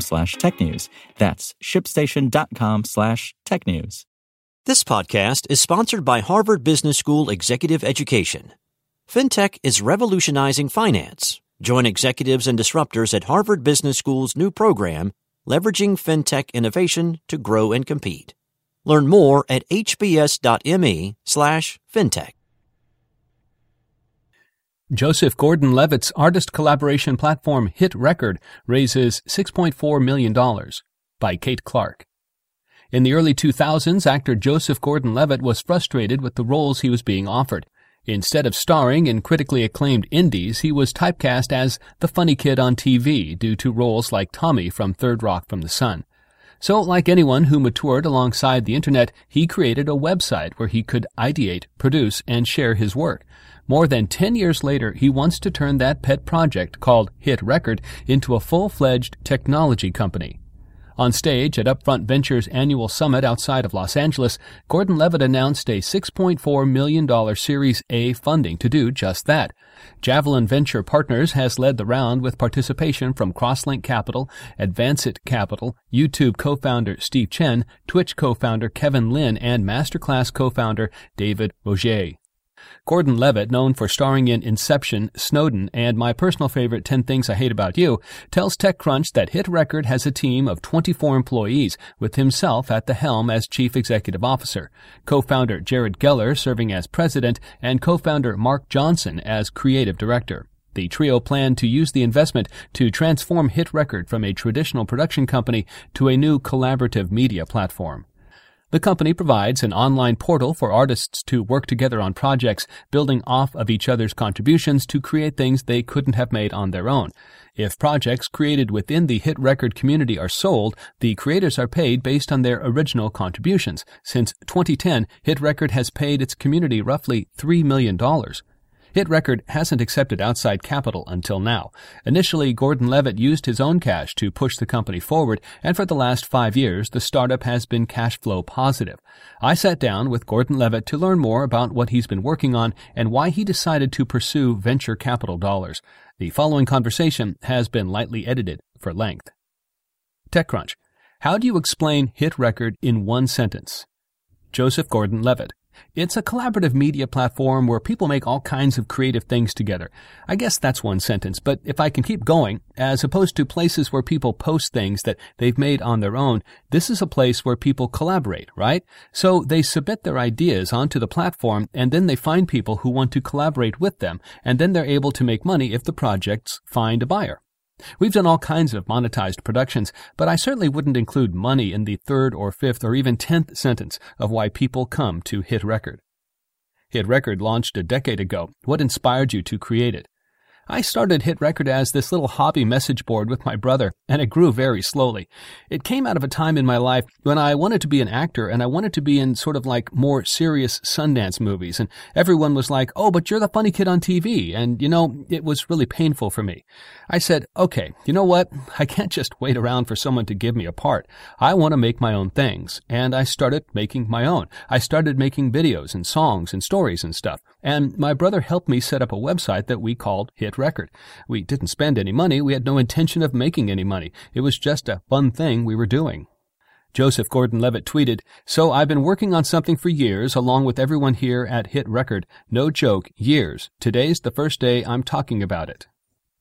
slash technews. That's shipstation.com slash technews. This podcast is sponsored by Harvard Business School Executive Education. FinTech is revolutionizing finance. Join executives and disruptors at Harvard Business School's new program, Leveraging FinTech Innovation to Grow and Compete. Learn more at hbs.me slash fintech. Joseph Gordon Levitt's artist collaboration platform Hit Record raises $6.4 million by Kate Clark. In the early 2000s, actor Joseph Gordon Levitt was frustrated with the roles he was being offered. Instead of starring in critically acclaimed indies, he was typecast as the funny kid on TV due to roles like Tommy from Third Rock from the Sun. So, like anyone who matured alongside the internet, he created a website where he could ideate, produce, and share his work. More than 10 years later, he wants to turn that pet project called Hit Record into a full-fledged technology company. On stage at Upfront Ventures annual summit outside of Los Angeles, Gordon Levitt announced a $6.4 million Series A funding to do just that. Javelin Venture Partners has led the round with participation from Crosslink Capital, Advancit Capital, YouTube co-founder Steve Chen, Twitch co-founder Kevin Lin, and Masterclass co-founder David Rogier. Gordon Levitt, known for starring in Inception, Snowden, and my personal favorite 10 Things I Hate About You, tells TechCrunch that Hit Record has a team of 24 employees, with himself at the helm as chief executive officer, co-founder Jared Geller serving as president, and co-founder Mark Johnson as creative director. The trio plan to use the investment to transform Hit Record from a traditional production company to a new collaborative media platform. The company provides an online portal for artists to work together on projects, building off of each other's contributions to create things they couldn't have made on their own. If projects created within the hit record community are sold, the creators are paid based on their original contributions. Since 2010, Hit Record has paid its community roughly $3 million. Hit Record hasn't accepted outside capital until now. Initially, Gordon Levitt used his own cash to push the company forward, and for the last five years, the startup has been cash flow positive. I sat down with Gordon Levitt to learn more about what he's been working on and why he decided to pursue venture capital dollars. The following conversation has been lightly edited for length. TechCrunch. How do you explain Hit Record in one sentence? Joseph Gordon Levitt. It's a collaborative media platform where people make all kinds of creative things together. I guess that's one sentence, but if I can keep going, as opposed to places where people post things that they've made on their own, this is a place where people collaborate, right? So they submit their ideas onto the platform and then they find people who want to collaborate with them, and then they're able to make money if the projects find a buyer. We've done all kinds of monetized productions, but I certainly wouldn't include money in the third or fifth or even tenth sentence of why people come to Hit Record. Hit Record launched a decade ago. What inspired you to create it? I started Hit Record as this little hobby message board with my brother, and it grew very slowly. It came out of a time in my life when I wanted to be an actor and I wanted to be in sort of like more serious Sundance movies, and everyone was like, oh, but you're the funny kid on TV, and you know, it was really painful for me. I said, okay, you know what? I can't just wait around for someone to give me a part. I want to make my own things, and I started making my own. I started making videos and songs and stories and stuff, and my brother helped me set up a website that we called Hit Record. We didn't spend any money. We had no intention of making any money. It was just a fun thing we were doing. Joseph Gordon Levitt tweeted, So I've been working on something for years along with everyone here at Hit Record. No joke, years. Today's the first day I'm talking about it.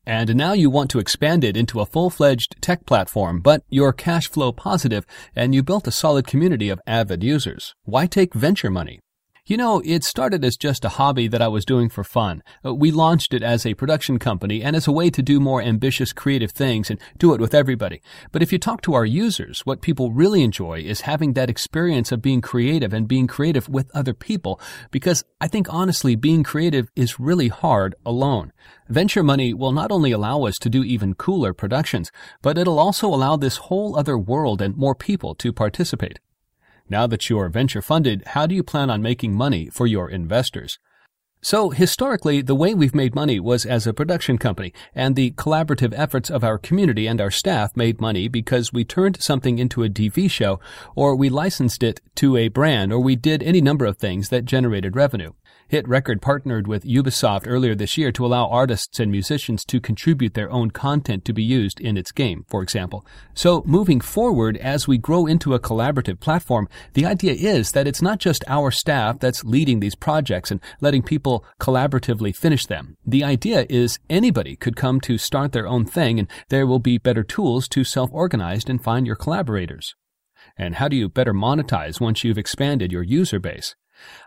And now you want to expand it into a full-fledged tech platform, but you're cash flow positive and you built a solid community of avid users. Why take venture money? You know, it started as just a hobby that I was doing for fun. Uh, we launched it as a production company and as a way to do more ambitious creative things and do it with everybody. But if you talk to our users, what people really enjoy is having that experience of being creative and being creative with other people because I think honestly being creative is really hard alone. Venture money will not only allow us to do even cooler productions, but it'll also allow this whole other world and more people to participate. Now that you're venture funded, how do you plan on making money for your investors? So, historically, the way we've made money was as a production company, and the collaborative efforts of our community and our staff made money because we turned something into a TV show, or we licensed it to a brand, or we did any number of things that generated revenue. Hit Record partnered with Ubisoft earlier this year to allow artists and musicians to contribute their own content to be used in its game, for example. So moving forward, as we grow into a collaborative platform, the idea is that it's not just our staff that's leading these projects and letting people collaboratively finish them. The idea is anybody could come to start their own thing and there will be better tools to self-organize and find your collaborators. And how do you better monetize once you've expanded your user base?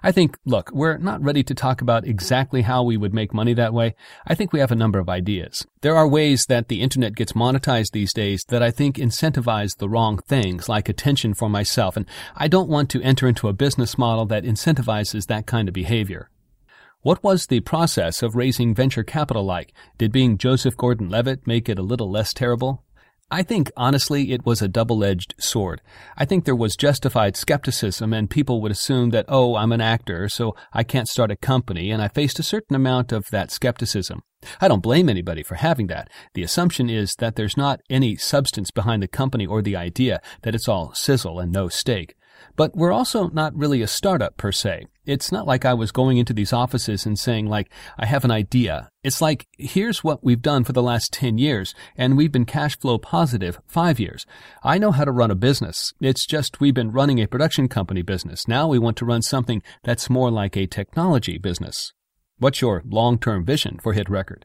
I think, look, we're not ready to talk about exactly how we would make money that way. I think we have a number of ideas. There are ways that the internet gets monetized these days that I think incentivize the wrong things, like attention for myself, and I don't want to enter into a business model that incentivizes that kind of behavior. What was the process of raising venture capital like? Did being Joseph Gordon Levitt make it a little less terrible? I think, honestly, it was a double-edged sword. I think there was justified skepticism and people would assume that, oh, I'm an actor, so I can't start a company, and I faced a certain amount of that skepticism. I don't blame anybody for having that. The assumption is that there's not any substance behind the company or the idea, that it's all sizzle and no steak. But we're also not really a startup per se. It's not like I was going into these offices and saying like, I have an idea. It's like, here's what we've done for the last 10 years, and we've been cash flow positive five years. I know how to run a business. It's just we've been running a production company business. Now we want to run something that's more like a technology business. What's your long-term vision for Hit Record?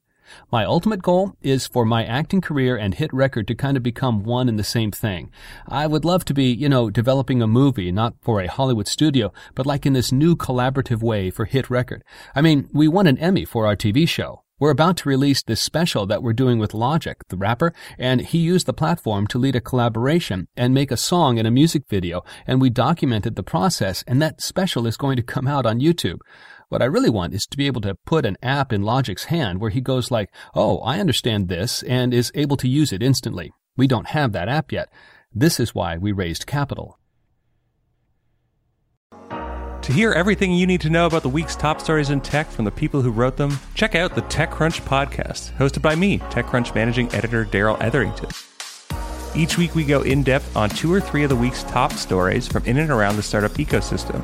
My ultimate goal is for my acting career and hit record to kind of become one and the same thing. I would love to be, you know, developing a movie, not for a Hollywood studio, but like in this new collaborative way for hit record. I mean, we won an Emmy for our TV show. We're about to release this special that we're doing with Logic, the rapper, and he used the platform to lead a collaboration and make a song and a music video, and we documented the process, and that special is going to come out on YouTube. What I really want is to be able to put an app in Logic's hand where he goes like, oh, I understand this, and is able to use it instantly. We don't have that app yet. This is why we raised capital. To hear everything you need to know about the week's top stories in tech from the people who wrote them, check out the TechCrunch podcast, hosted by me, TechCrunch managing editor Darrell Etherington. Each week we go in depth on two or three of the week's top stories from in and around the startup ecosystem